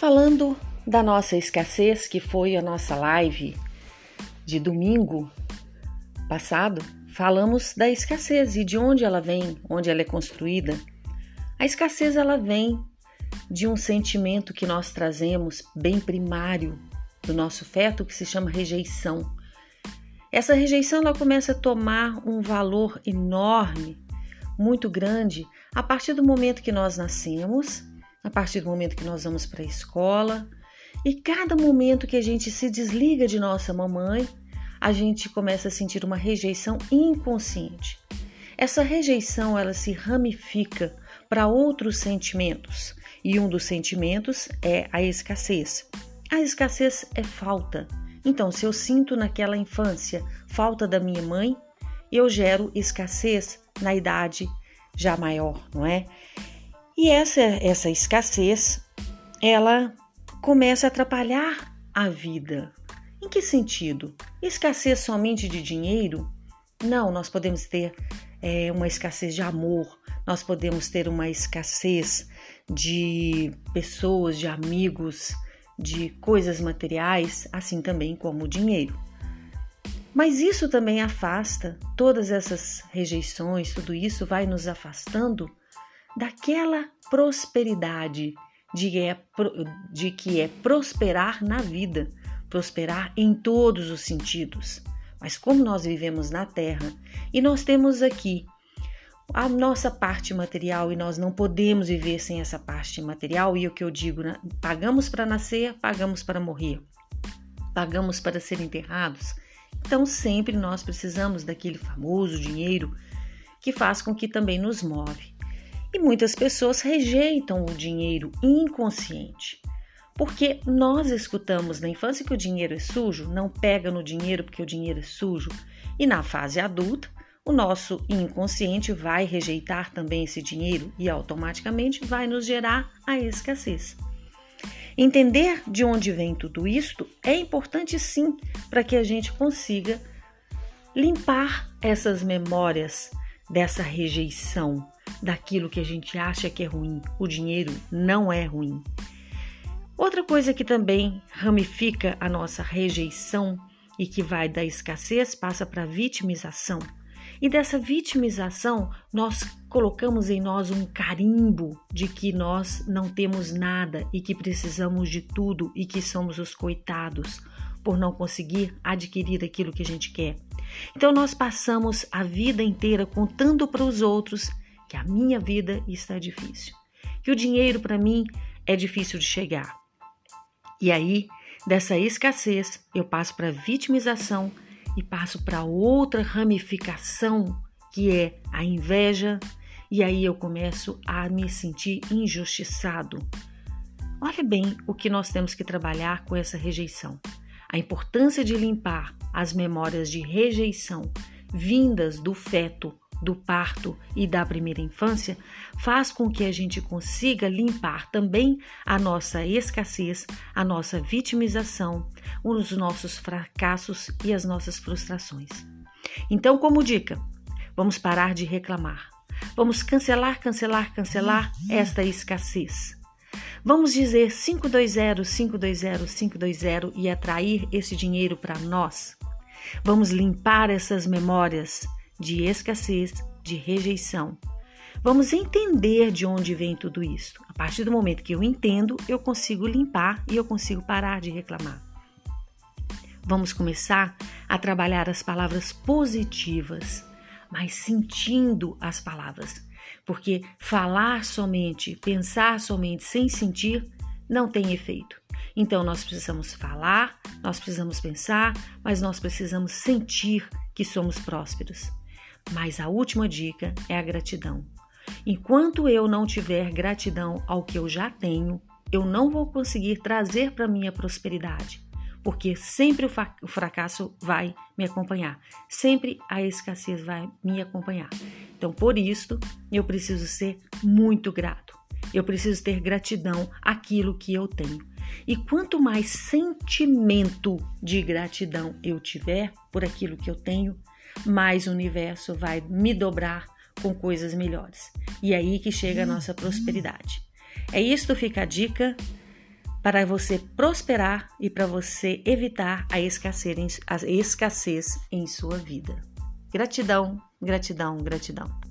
Falando da nossa escassez, que foi a nossa live de domingo passado, falamos da escassez e de onde ela vem, onde ela é construída. A escassez ela vem de um sentimento que nós trazemos bem primário do nosso feto que se chama rejeição. Essa rejeição ela começa a tomar um valor enorme, muito grande, a partir do momento que nós nascemos, a partir do momento que nós vamos para a escola, e cada momento que a gente se desliga de nossa mamãe, a gente começa a sentir uma rejeição inconsciente. Essa rejeição ela se ramifica para outros sentimentos, e um dos sentimentos é a escassez. A escassez é falta. Então, se eu sinto naquela infância falta da minha mãe, eu gero escassez na idade já maior, não é? E essa essa escassez, ela começa a atrapalhar a vida. Em que sentido? Escassez somente de dinheiro? Não, nós podemos ter é, uma escassez de amor, nós podemos ter uma escassez de pessoas, de amigos, de coisas materiais, assim também como o dinheiro. Mas isso também afasta, todas essas rejeições, tudo isso vai nos afastando daquela prosperidade de, é, de que é prosperar na vida, prosperar em todos os sentidos. Mas como nós vivemos na Terra e nós temos aqui a nossa parte material e nós não podemos viver sem essa parte material. E o que eu digo, né? pagamos para nascer, pagamos para morrer, pagamos para ser enterrados. Então sempre nós precisamos daquele famoso dinheiro que faz com que também nos move. E muitas pessoas rejeitam o dinheiro inconsciente. Porque nós escutamos na infância que o dinheiro é sujo, não pega no dinheiro porque o dinheiro é sujo. E na fase adulta, o nosso inconsciente vai rejeitar também esse dinheiro e automaticamente vai nos gerar a escassez. Entender de onde vem tudo isto é importante sim para que a gente consiga limpar essas memórias dessa rejeição, daquilo que a gente acha que é ruim. O dinheiro não é ruim. Outra coisa que também ramifica a nossa rejeição e que vai da escassez passa para a vitimização. E dessa vitimização, nós colocamos em nós um carimbo de que nós não temos nada e que precisamos de tudo e que somos os coitados por não conseguir adquirir aquilo que a gente quer. Então nós passamos a vida inteira contando para os outros que a minha vida está difícil, que o dinheiro para mim é difícil de chegar. E aí, dessa escassez, eu passo para vitimização e passo para outra ramificação que é a inveja, e aí eu começo a me sentir injustiçado. Olha bem o que nós temos que trabalhar com essa rejeição. A importância de limpar as memórias de rejeição vindas do feto do parto e da primeira infância faz com que a gente consiga limpar também a nossa escassez, a nossa vitimização, os nossos fracassos e as nossas frustrações. Então, como dica, vamos parar de reclamar. Vamos cancelar, cancelar, cancelar esta escassez. Vamos dizer 520, 520, 520 e atrair esse dinheiro para nós. Vamos limpar essas memórias de escassez, de rejeição. Vamos entender de onde vem tudo isso. A partir do momento que eu entendo, eu consigo limpar e eu consigo parar de reclamar. Vamos começar a trabalhar as palavras positivas, mas sentindo as palavras. Porque falar somente, pensar somente sem sentir não tem efeito. Então nós precisamos falar, nós precisamos pensar, mas nós precisamos sentir que somos prósperos. Mas a última dica é a gratidão. Enquanto eu não tiver gratidão ao que eu já tenho, eu não vou conseguir trazer para minha prosperidade, porque sempre o fracasso vai me acompanhar, sempre a escassez vai me acompanhar. Então, por isso, eu preciso ser muito grato. Eu preciso ter gratidão àquilo que eu tenho. E quanto mais sentimento de gratidão eu tiver por aquilo que eu tenho, mais o universo vai me dobrar com coisas melhores. E é aí que chega a nossa prosperidade. É isto fica a dica para você prosperar e para você evitar a escassez, a escassez em sua vida. Gratidão, gratidão, gratidão.